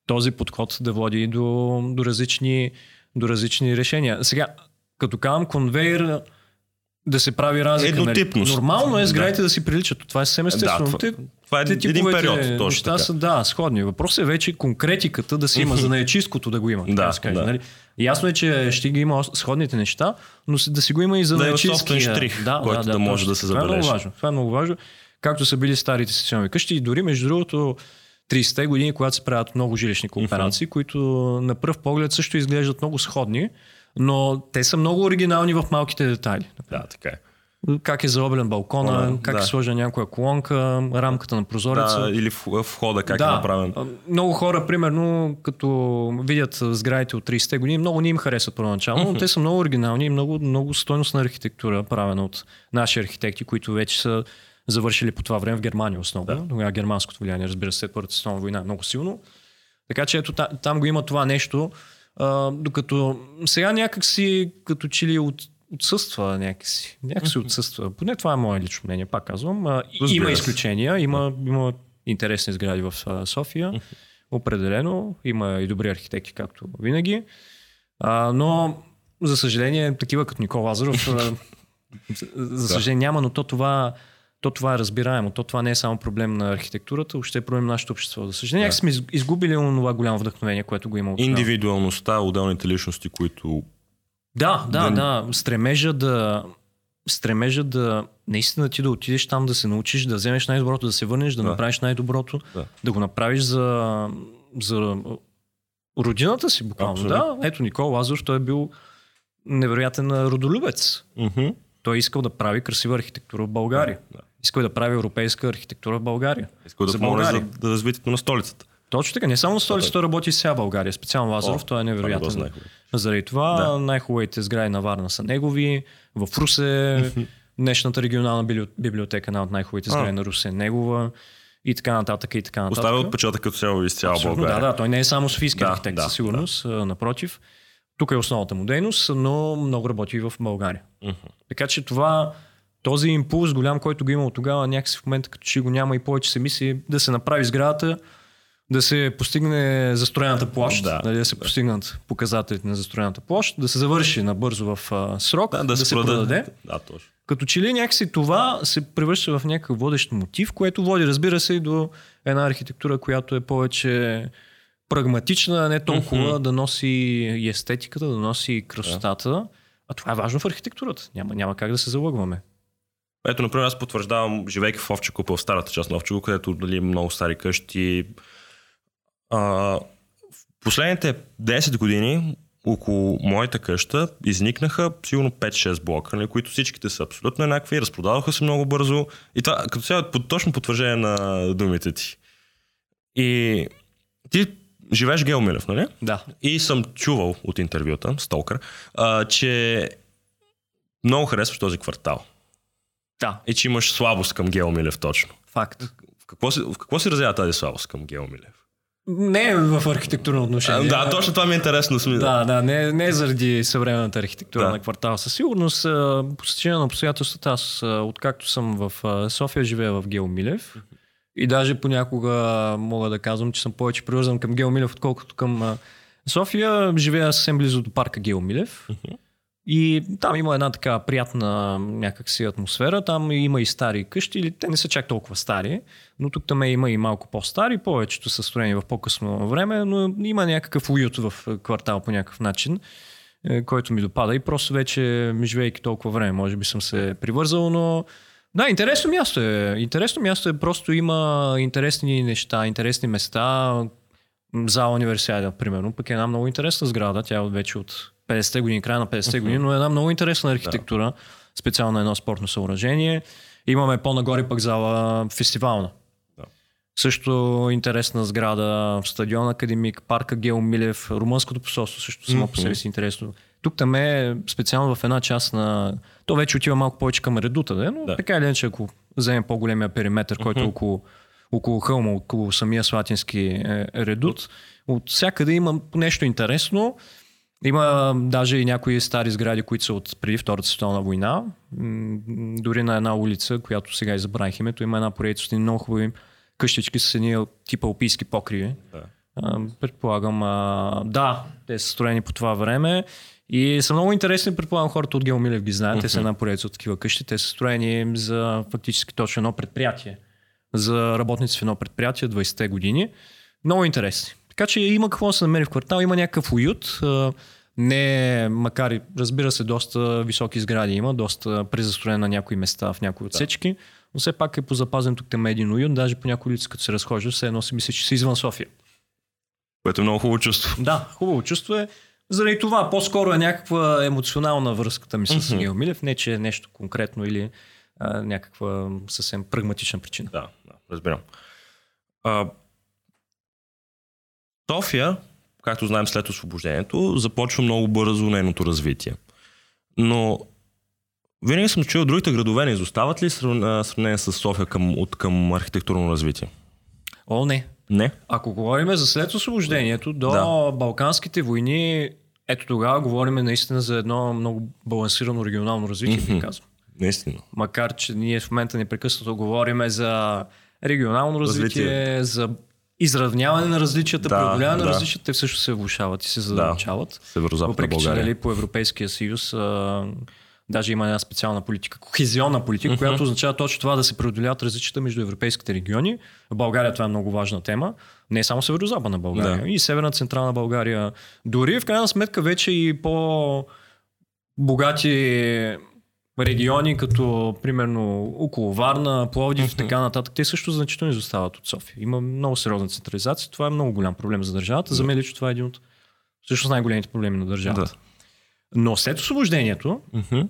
този подход да води до, до, различни, до различни решения. Сега, като казвам конвейер, да се прави разлика. нали? Нормално е сградите Да. да. си приличат. Това е съвсем естествено. това- Те- Това е те един период, точно така. са, да, сходни. Въпросът е вече конкретиката да си има, за наечисткото да го има. Да, да, да. нали? Ясно е, че ще ги има сходните неща, но да си го има и за Да има наечисткия- собствен штрих, който да може точно. да се Това е много забележи. важно. Това е много важно. Както са били старите секционни къщи и дори между другото 30-те години, когато се правят много жилищни кооперации, които на пръв поглед също изглеждат много сходни, но те са много оригинални в малките детайли. Да, така е. Как е заоблен балкона, Балкона, как да. е сложена някоя колонка, рамката на прозореца. Да, или входа как е направен. а, Много хора, примерно, като видят сградите от 30-те години, много не им харесват първоначално, но те са много оригинални и много, много стойностна архитектура, правена от наши архитекти, които вече са завършили по това време в Германия основно. Да. Тогава германското влияние, разбира се, след Първата световна война е много силно. Така че ето та- там го има това нещо, а, докато сега някакси като че ли от, отсъства някакси. Някакси отсъства. Поне това е мое лично мнение, пак казвам. А, има изключения, има, има интересни сгради в София. Определено. Има и добри архитекти, както винаги. А, но, за съжаление, такива като Никол Лазаров, *laughs* за, за съжаление няма, но то това, то това е разбираемо. То това не е само проблем на архитектурата, въобще е проблем на нашето общество. За съжаление, да. сме из- изгубили това голямо вдъхновение, което го има от. Индивидуалността, отделните личности, които... Да, да, Да. да. Стремежа да стремежа да наистина ти да отидеш там да се научиш, да вземеш най-доброто, да се върнеш, да, Да. направиш най-доброто, Да. да го направиш за, за родината си буквално. Абсолютно. Да, ето Никол Лазаров, той е бил невероятен родолюбец. Мгм. Той е искал да прави красива архитектура в България. Да. Искал е да прави европейска архитектура в България. Искал да помогне за, за развитието на столицата. Точно така. Не само на столицата, той работи и сега България. Специално Лазаров, О, той е това го невероятен. знаех. Заради това Да. да. най-хубавите сгради на Варна са негови. В Русе, *laughs* днешната регионална библи- библиотека, една от най-хубавите сгради на Русе е негова. И така нататък, и така нататък. Оставя отпечатък като цяло из цяла България. Да, да, той не е само софийски Да, архитект, да, със сигурност, а, напротив. Тук е основната му дейност, но много работи и в България. Мгм. Така че това, този импулс голям, който го има от тогава, някакси в момента като че го няма и повече се мисли да се направи сградата, да се постигне застроената площ, Да, да, да се постигнат показателите на застроената площ, да се завърши набързо в а, срок, Да, да, да, се продаде. Да, точно. Като че ли някакси това се превръща в някакъв водещ мотив, което води, разбира се, и до една архитектура, която е повече прагматична, не толкова да носи и естетиката, да носи и красотата. А това е важно в архитектурата. Няма, няма как да се залъгваме. Ето, например, аз потвърждавам, живейки в Овча купа, в старата част на Овча купа, където нали, има много стари къщи. А, в последните 10 години около моята къща изникнаха сигурно 5-6 блока, нали, които всичките са абсолютно еднакви, разпродаваха се много бързо. И това като цяло е точно потвърждение на думите ти. И ти живееш в Геомилев, нали? Да. И съм чувал от интервюта, Столкър, а, че много харесваш този квартал. Да. И че имаш слабост към Гео Милев точно. Факт. В какво се, в какво се разява тази слабост към Гео Милев? Не в архитектурно отношение. Да, точно това ми е интересно. Сми. Да, да, не, не заради съвременната архитектура Да. на квартала. Със сигурност, а, по стечение на обстоятелствата, аз, а, откакто съм в а, София, живея в Гео Милев. И даже понякога мога да казвам, че съм повече привързан към Гео Милев, отколкото към а, София. Живея съвсем близо до парка Гео Милев. И там има една така приятна някакси атмосфера. Там има и стари къщи, или те не са чак толкова стари, но тук там има и малко по-стари, повечето са строени в по-късно време, но има някакъв уют в квартал по някакъв начин, е, който ми допада и просто вече живейки толкова време, може би съм се привързал, но да, интересно място е. Интересно място е, просто има интересни неща, интересни места. За универсиада, примерно, пък е една много интересна сграда. Тя е вече от 50-те години, края на 50-те години, но е една много интересна архитектура, специално едно спортно съоръжение. Имаме по-нагоре пък зала фестивална. Да. Също интересна сграда, стадион Академик, парка Гео Милев, румънското посолство също само по себе си интересно. Тук там е специално в една част на... То вече отива малко повече към редута, да? но Да. така или иначе, ако вземем по-големия периметр, който е около, около хълма, около самия Слатински е, редут, от всякъде има нещо интересно. Има даже и някои стари сгради, които са от преди Втората световна война. Дори на една улица, която сега избрах името, има една поредица едни много хубави къщички с едни типа алпийски покриви. Да. Предполагам, да, те са строени по това време и са много интересни, предполагам хората от Геомилев ги знаят, те са една поредица от такива къщи, те са строени за фактически точно едно предприятие, за работници в едно предприятие 20-те години. Много интересни. Така че има какво да се намери в квартал, има някакъв уют, не, макар и разбира се, доста високи сгради има, доста презастроен на някои места в някои отсечки, но все пак е позапазен тук там е един уют, даже по някои улици, като се разхожда, все едно си мисля, че си извън София. Което е много хубаво чувство. Да, хубаво чувство е. Заради това по-скоро е някаква емоционална връзката ми с Гео Милев, не че е нещо конкретно или а, някаква съвсем прагматична причина. Да, да, разбирам. А, София, както знаем след освобождението, започва много бързо нейното развитие. Но винаги съм чуил, другите градове не изостават ли сравнение с София към, от към архитектурно развитие? О, не. Не? Ако говорим за след освобождението до Да. Балканските войни, ето тогава говорим наистина за едно много балансирано регионално развитие, Мгм. бих казал. Наистина. Макар, че ние в момента непрекъснато говорим за регионално развитие, Развитие. за изравняване на различията, Да, преодоляване на да. различията, те също се влушават и се задълбочават. Северо-западна Въпреки, че нали, по Европейския съюз а, даже има една специална политика, кохезионна политика, която означава точно това да се преодоляват различията между европейските региони. В България това е много важна тема. Не само Северо-Западна България, Да. и Северна Централна България. Дори в крайна сметка вече и по богати региони, като примерно около Варна, Пловдив и така нататък, те също значително изостават от София. Има много сериозна централизация. Това е много голям проблем за държавата. За мен лично това е един от всъщност най-големите проблеми на държавата. Да. Но след освобождението, Мгм.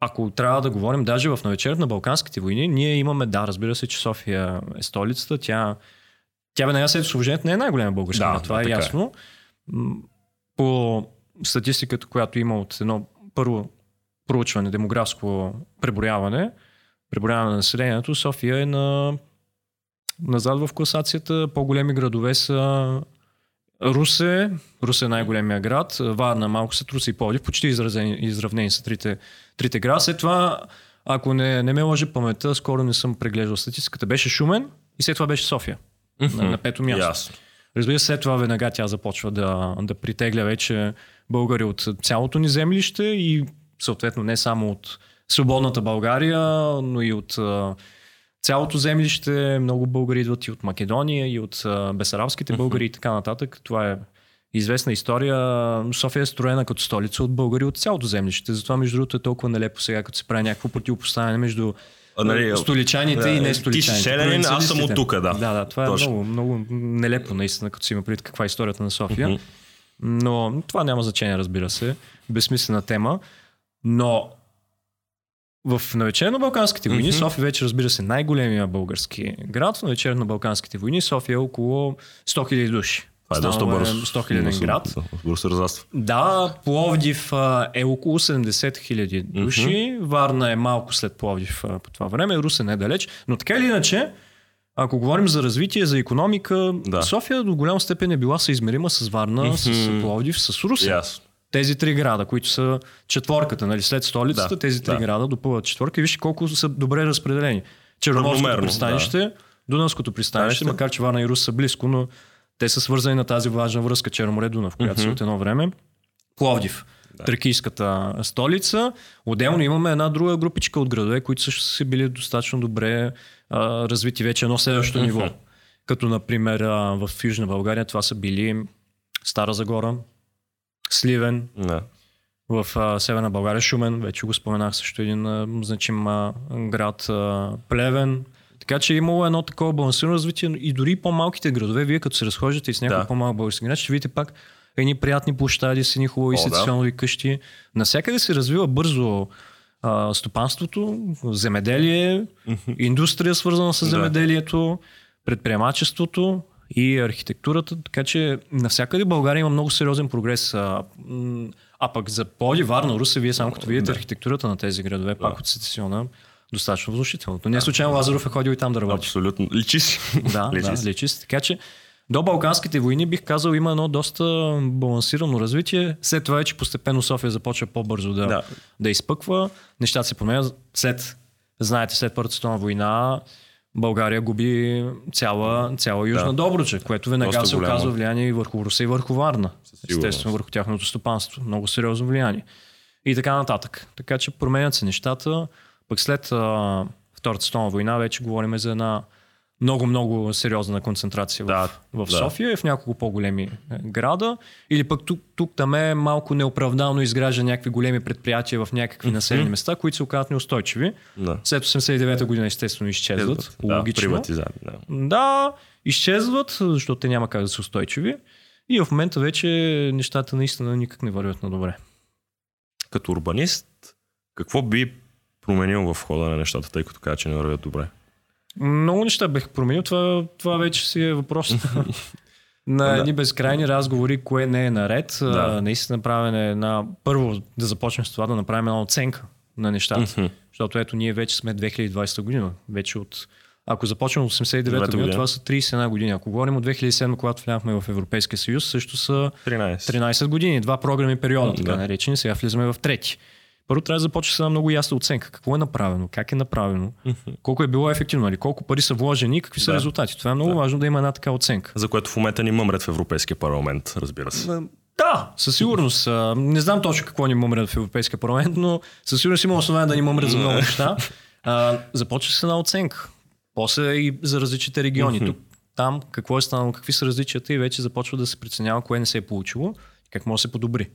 ако трябва да говорим даже в навечерието на Балканските войни, ние имаме, да, разбира се, че София е столицата. Тя, тя веднага след освобождението не е най-голяма българска Да, това е е. ясно. М, По статистиката, която има от едно първо проучване, демографско преброяване, преброяване на населението, София е на назад в класацията. По-големи градове са Русе, Русе е най-големия град, Варна малко след Русе и Пловдив, почти изразени, изравнени са трите, трите града. След това, ако не, не ме лъжи паметта, скоро не съм преглеждал статистиката, беше Шумен и след това беше София. На, на пето място. Ясно. Разбира се, след това веднага тя започва да, да притегля вече българи от цялото ни землище и съответно не само от свободната България, но и от цялото землище. Много българи идват и от Македония, и от бесарабските българи и така нататък. Това е известна история. София е строена като столица от българи от цялото землище. Затова, между другото, е толкова нелепо сега, като се прави някакво противопоставяне между А, нали, столичаните да, и не ти си столичаните. селянин, аз съм от тука, да. Да, да, това е Точно. много, много нелепо наистина, като си има предвид каква е историята на София. Но това няма значение, разбира се. Безсмислена тема. Но в навечер на Балканските войни, Мгм. София вече разбира се най-големия български град. В навечер на Балканските войни София е около 100 000 души. Това е доста бързо. 100 000 град. Бързо се разраства. Да, Пловдив а, е около 70 хиляди души. Варна е малко след Пловдив а, по това време. Русе не е далеч. Но така или иначе, Ако говорим за развитие, за економика, Да. София до голяма степен е била съизмерима с Варна, с Мгм. Пловдив, с Русе. Ясно. Тези три града, които са четворката, нали, след столицата, Да, тези три да. града допълват четворка и вижте колко са добре разпределени. Черноморското пристанище, Дунавското пристанище, Пристанище. макар че Варна и Рус са близко, но те са свързани на тази важна връзка Черноморе-Дунав, която са Мгм. от едно време. Пловдив, Да. тракийската столица. Отделно имаме една друга групичка от градове, които също са били достатъчно добре а, развити вече едно следващо ниво. Като например а, в Южна България това са били Стара Загора, Сливен, Да. в а, Северна България, Шумен, вече го споменах също един а, значим а, град, а, Плевен. Така че е имало едно такова балансирано развитие и дори по-малките градове, вие като се разхождате и с някой Да. по-малък български град, ще видите пак едни приятни площади с едни хубави О, да. къщи. Насякъде се развива бързо а, стопанството, земеделие, индустрия свързана с земеделието, предприемачеството и архитектурата, така че навсякъде в България има много сериозен прогрес. А, а пък за Поди, Варна, Русе, вие само като видите Да. архитектурата на тези градове, пак Да. от сецесиона, достатъчно внушителното. Не случайно Лазаров е ходил и там да работи. Абсолютно. Личи си. Да, *laughs* Личи да, си. личи се. Така че до Балканските войни бих казал има едно доста балансирано развитие. След това вече постепенно София започва по-бързо да, Да. да изпъква. Нещата се променят. След, знаете, след Първата световна война България губи цяла, цяла Южна Да. Добруджа, което веднага Доста се голямо. оказва влияние и върху Руса и върху Варна. Естествено върху тяхното стопанство. Много сериозно влияние. И така нататък. Така че променят се нещата. Пък след а, Втората световна война вече говорим за една много-много сериозна концентрация Да, в, в да. София и в няколко по-големи е, града. Или пък тук, тук там е малко неоправдано изгражда някакви големи предприятия в някакви населени места, които се оказват неустойчиви. Да. След 89-та година естествено изчезват. Да, логично. Да. Да, изчезват, защото те няма как да са устойчиви. И в момента вече нещата наистина никак не вървят на добре. Като урбанист, какво би променил в хода на нещата, тъй като каза, че не вървят добре? Много неща бех променил. Това, това вече си е въпрос *laughs* на Да. едни безкрайни разговори, кое не е наред. Да. Да. Наистина направен е една... Първо да започнем с това да направим една оценка на нещата. Защото ето ние вече сме 2020 година. Вече от... Ако започнем от 89 година, година. това са 31 години. Ако говорим от 2007, когато влязахме в Европейския съюз, също са 13. 13 години, два програмни периода, така Да. наречени. Сега влизаме в трети. Първо трябва да започне с една много ясна оценка. Какво е направено, как е направено, колко е било ефективно, нали? колко пари са вложени и какви са Да. резултати. Това е много Да. важно да има една така оценка. За което в момента ни мъмрят в Европейския парламент, разбира се. Да, със сигурност. Не знам точно какво ни мъмрят в Европейския парламент, но със сигурност има основание да ни мъмрят за много неща. Започва с една оценка. После и за различните региони. Тук, там, какво е станало, какви са различията и вече започва да се преценява кое не се е получило, как може да се подобри.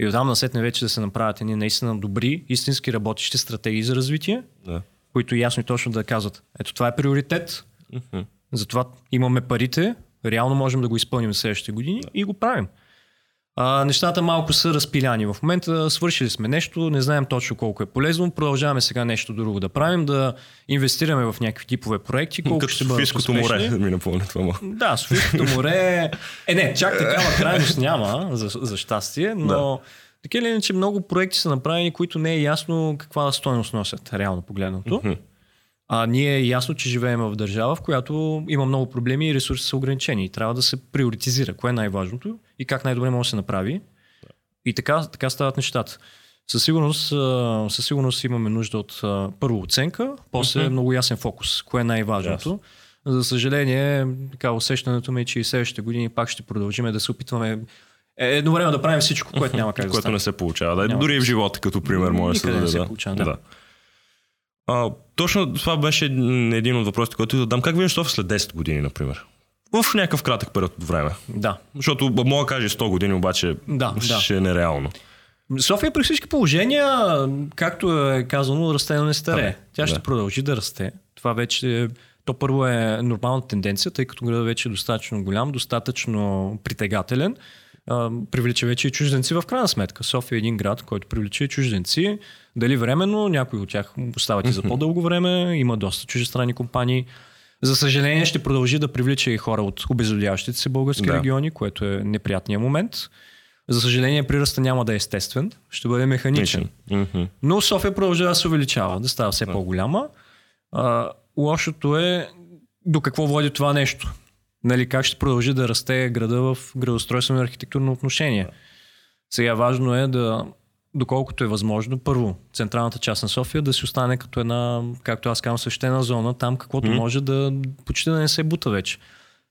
И оттам насетне вече да се направят едни наистина добри, истински работещи стратегии за развитие, Да. които ясно и точно да казват, ето това е приоритет, Мгм. затова имаме парите, реално можем да го изпълним в следващите години и го правим. А, нещата малко са разпиляни. В момента свършили сме нещо, не знаем точно колко е полезно, продължаваме сега нещо друго да правим, да инвестираме в някакви типове проекти, колко Като ще Софийското море ми напомня това. малко. Да, Софийското море. Е, не, чак такава крайност няма, за, за щастие, но Да. така или иначе много проекти са направени, които не е ясно каква стойност носят, реално погледнато. Мгм. А ние е ясно, че живеем в държава, в която има много проблеми и ресурси са ограничени. И трябва да се приоритизира кое е най-важното и как най-добре може да се направи. И така, така стават нещата. Със сигурност, със сигурност имаме нужда от първо оценка, после Мгм. много ясен фокус. Кое е най-важното. За съжаление, така, усещането ми е, че и следващите години пак ще продължим да се опитваме е, едновременно да правим всичко, което няма как да Което стане. не се получава. Да, Няма дори и в да живота, като пример, може да се не даде. се да. получава, да. да. А, точно това беше един от въпросите, който да дам. Как виждаш София след 10 години, например? В някакъв кратък период от време. Да. Защото мога да кажа 100 години, обаче Да, да. ще е нереално. София при всички положения, както е казано, расте, но не старе. Да, Тя ще да. продължи да расте. Това вече, то първо е нормална тенденция, тъй като градът вече е достатъчно голям, достатъчно притегателен. А, привлича вече и чужденци в крайна сметка. София е един град, който привлича и чужденци. Дали временно, някои от тях остават и за по-дълго време, има доста чужестранни компании. За съжаление ще продължи да привлича и хора от обезлюдяващите се български Да. региони, което е неприятният момент. За съжаление, приръста няма да е естествен, ще бъде механичен. Но София продължава да се увеличава, да става все по-голяма. А, лошото е, до какво води това нещо. Нали, как ще продължи да расте града в градостройствено и архитектурно отношение. Сега важно е да, доколкото е възможно, първо, централната част на София да си остане като една, както аз казвам, свещена зона, там каквото mm. може да почти да не се бута вече.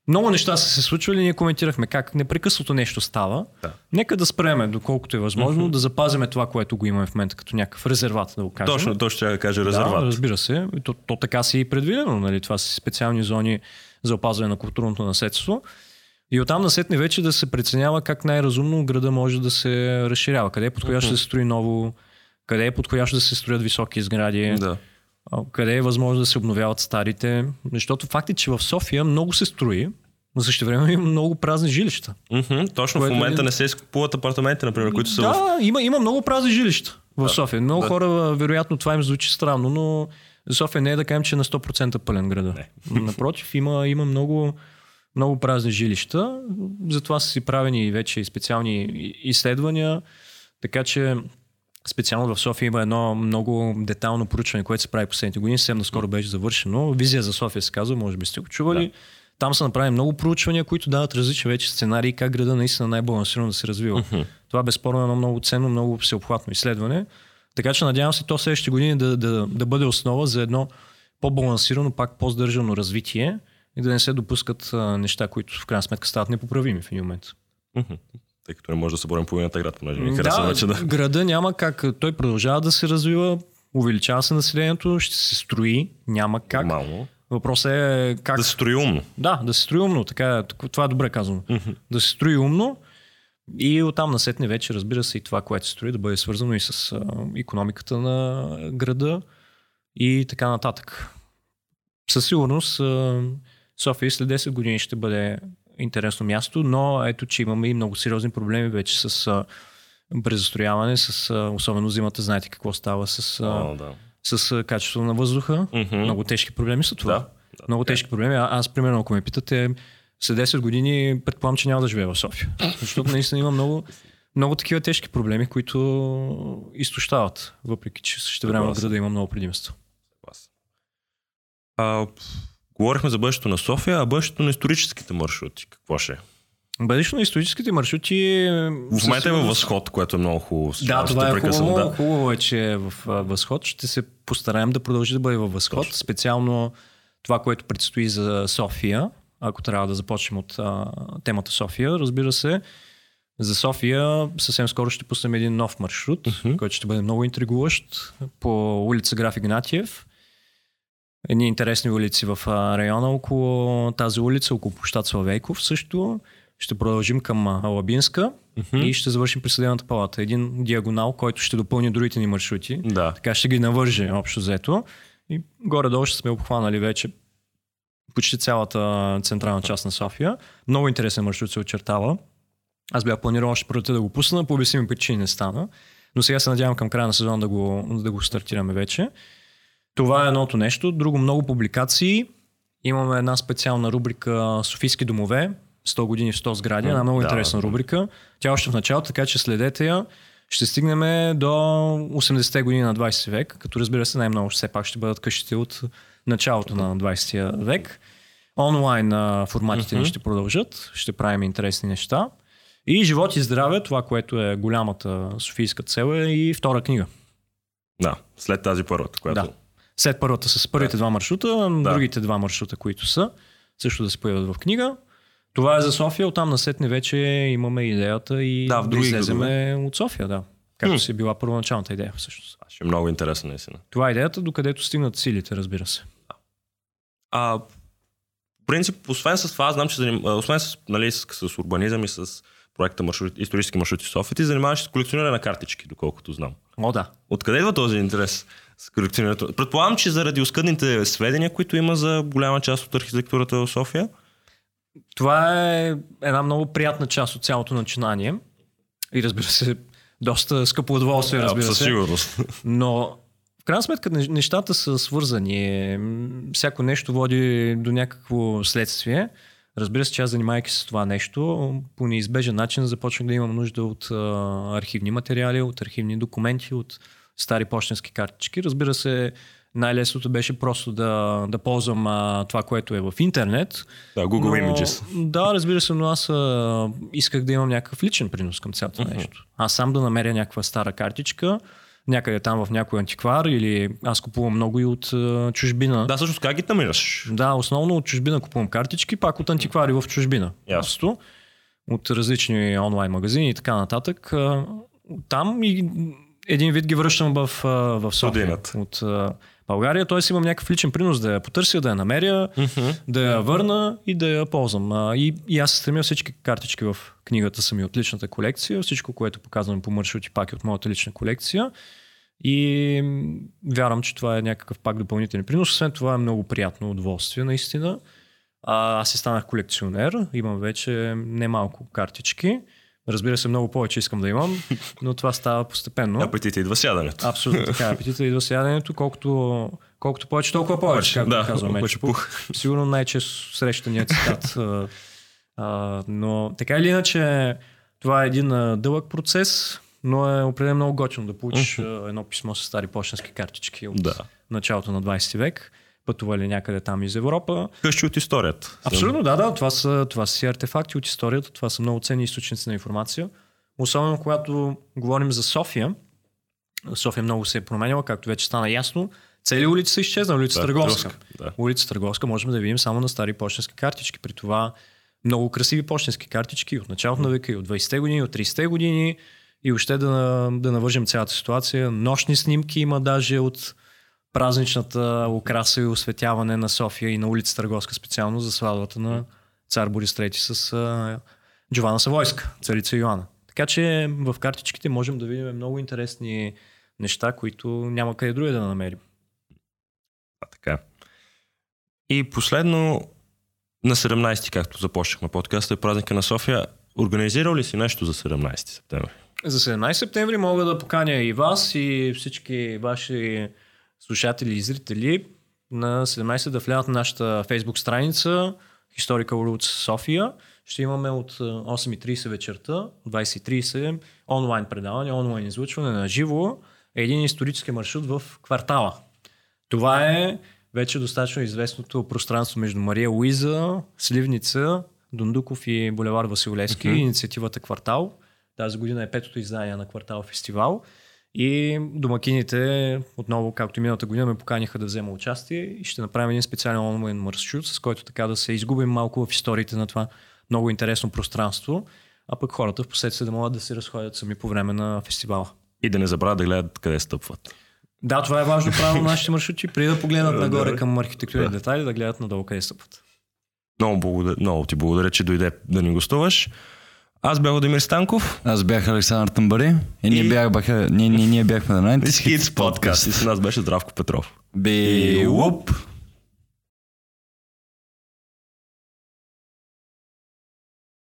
Много неща са се случвали, ние коментирахме как непрекъснато нещо става. Да. Нека да спреме, доколкото е възможно, mm-hmm. да запазиме това, което го имаме в момента като някакъв резерват, да го кажем. Точно, точно трябва да кажа резерват. Да, разбира се. То, то така си и предвидено. Нали? Това са специални зони за опазване на културното наследство. И оттам насетне вече да се преценява как най-разумно града може да се разширява. Къде е подходящо mm-hmm. да се строи ново, къде е подходящо да се строят високи сгради, Да. къде е възможно да се обновяват старите. Защото факт е, че в София много се строи, но също време има много празни жилища. Мгм, Точно в е момента не се изкупуват апартаменти, например, които са в... Да, има, има много празни жилища в Да, София. Много да. хора, вероятно, това им звучи странно, но София не е да кажем, че е на 100% пълен града. Не. Напротив, има, има много, много празни жилища. Затова са си правени вече и специални изследвания. Така че специално в София има едно много детално проучване, което се прави последните години. Съвсем наскоро беше завършено. Визия за София се казва, може би сте го чували. Да. Там са направени много проучвания, които дават различни вече сценарии как града наистина най-балансирано да се развива. Това безспорно е едно много ценно, много всеобхватно изследване. Така че надявам се то следващите години да, да, да бъде основа за едно по-балансирано, пак по-здържано развитие и да не се допускат а, неща, които в крайна сметка стават непоправими в един момент. Тъй като не може да съборим половината град, понеже ми харесва Да, вече да... града няма как. Той продължава да се развива, увеличава се населението, ще се строи, няма как. Нормално. Въпросът е как... Да се строи умно. Да, да се строи умно, така, е, това е добре казано. Да се строи умно и оттам насетне вече, разбира се, и това, което се строи, да бъде свързано и с а, економиката на града и така нататък. Със сигурност а, София след 10 години ще бъде интересно място, но ето, че имаме и много сериозни проблеми вече с презастрояване, с, особено зимата, знаете какво става с, О, да. с качеството на въздуха. Мгм. Много тежки проблеми са това. Да, да, Много така е. тежки проблеми. А, аз, примерно, ако ме питате, след 10 години предполагам, че няма да живея в София. Защото наистина има много, много такива тежки проблеми, които изтощават, въпреки че също време града има много предимства. А, говорихме за бъдещето на София, а бъдещето на историческите маршрути. Какво ще е? Бъдещето на историческите маршрути... В момента е във възход, което е много хубаво. Да, това е прекъсвам, хубаво. Да. Хубаво е, че е в възход. Ще се постараем да продължи да бъде във възход. Точно. Специално това, което предстои за София, ако трябва да започнем от а, темата София, разбира се. За София съвсем скоро ще пуснем един нов маршрут, Мгм. който ще бъде много интригуващ по улица Граф Игнатиев. Едни интересни улици в района около тази улица, около площад Славейков също. Ще продължим към а, Лабинска и ще завършим при Съдебната палата. Един диагонал, който ще допълни другите ни маршрути. Да. Така ще ги навърже общо взето. И горе-долу ще сме обхванали вече почти цялата централна част на София. Много интересен маршрут се очертава. Аз бях планирал още пролетта да го пусна, по обясними причини не стана. Но сега се надявам към края на сезона да го, да го стартираме вече. Това е едното нещо. Друго много публикации. Имаме една специална рубрика Софийски домове. 100 години в 100 сгради. Една много Да, интересна да. рубрика. Тя е още в началото, така че следете я. Ще стигнем до 80-те години на 20 век, като разбира се най-много все пак ще бъдат къщите от началото на 20 век. Онлайн форматите ни ще продължат, ще правим интересни неща. И живот и здраве, това, което е голямата софийска цел е и втора книга. Да, след тази първата, която... Да. След първата с първите два маршрута, другите два маршрута, които са, също да се появят в книга. Това е за София, оттам насетне вече имаме идеята и Да, в други излеземе от София, да. Както си е била първоначалната идея всъщност. Ще е много интересно, наистина. Това е идеята, докъдето стигнат силите, разбира се. А, в принцип, освен с това, знам, че освен с, нали, с, с урбанизъм и с проекта маршрут, исторически маршрути в София, ти занимаваш с колекциониране на картички, доколкото знам. О, да. Откъде идва този интерес с колекционирането? Предполагам, че заради оскъдните сведения, които има за голяма част от архитектурата в София. Това е една много приятна част от цялото начинание. И разбира се, доста скъпо удоволствие, разбира със се. сигурност. Но в крайна сметка не- нещата са свързани. Всяко нещо води до някакво следствие. Разбира се, че аз занимайки се с това нещо, по неизбежен начин започнах да имам нужда от а, архивни материали, от архивни документи, от стари почтенски картички. Разбира се, най-лесното беше просто да, да ползвам а, това, което е в интернет. Да, Google но, Images. Да, разбира се, но аз а, исках да имам някакъв личен принос към цялото mm-hmm. нещо. Аз сам да намеря някаква стара картичка, някъде там в някой антиквар или аз купувам много и от а, чужбина. Да, всъщност как ги намираш? Да, основно от чужбина купувам картички, пак от антиквари в чужбина. Ясно. От различни онлайн магазини и така нататък. А, Там и един вид ги връщам в, в София. Родината. От България, т.е. имам някакъв личен принос да я потърся, да я намеря, да я върна и да я ползвам. И, и аз се стремя всички картички в книгата са ми от личната колекция, всичко, което показвам по маршрути пак е от моята лична колекция. И вярвам, че това е някакъв пак допълнителен принос. Освен това е много приятно удоволствие, наистина. А, аз се станах колекционер, имам вече немалко картички. Разбира се, много повече искам да имам, *laughs* но това става постепенно. Апетита идва сядането. Абсолютно така. *laughs* Апетита идва с яденето, колкото, колкото повече, толкова повече, както да, казва повече Мечо Пух. Сигурно най-често срещания цитат. *laughs* а, а, но така или иначе, това е един а, дълъг процес, но е определено много готино да получиш а, едно писмо с стари почтенски картички от Да. началото на 20 век. Пътували някъде там из Европа. Къщи от историята. Абсолютно, да, да. Това са, това са си артефакти от историята. Това са много ценни източници на информация. Особено когато говорим за София. София много се е променяла, както вече стана ясно. Цели улици са изчезнали. Улица Да, Търговска. Да. Улица Търговска можем да видим само на стари почтенски картички. При това много красиви почтенски картички от началото на века и от 20-те години, от 30-те години. И още да, да навържем цялата ситуация. Нощни снимки има даже от празничната украса и осветяване на София и на улица Търговска специално за сватбата на цар Борис III с а, Джована Савойска, царица Йоанна. Така че в картичките можем да видим много интересни неща, които няма къде други да намерим. А, така. И последно, на 17, както започнахме подкаста, е празника на София. Организирал ли си нещо за 17 септември? За 17 септември мога да поканя и вас и всички ваши слушатели и зрители на 17 да влязат на нашата фейсбук страница Historical Roots София. Ще имаме от а, 8.30 вечерта, 20.30 онлайн предаване, онлайн излъчване на живо, един исторически маршрут в квартала. Това е вече достатъчно известното пространство между Мария Луиза, Сливница, Дундуков и Булевар Василевски, mm-hmm. инициативата Квартал. Тази година е петото издание на Квартал фестивал. И домакините, отново, както и миналата година, ме поканиха да взема участие и ще направим един специален онлайн маршрут, с който така да се изгубим малко в историите на това много интересно пространство, а пък хората в последствие да могат да се разходят сами по време на фестивала. И да не забравят да гледат къде стъпват. Да, това е важно правило на нашите маршрути, преди да погледнат нагоре към архитектурни Да. детайли, да гледат надолу къде стъпват. Много, благодаря, много ти благодаря, че дойде да ни гостуваш. Аз бях Владимир Станков. Аз бях Александър Тамбари и, ние, И- бях, бяха, ние, ние, ние бяхме на 90 Hits Podcast. И с нас беше Здравко Петров. Би, уп!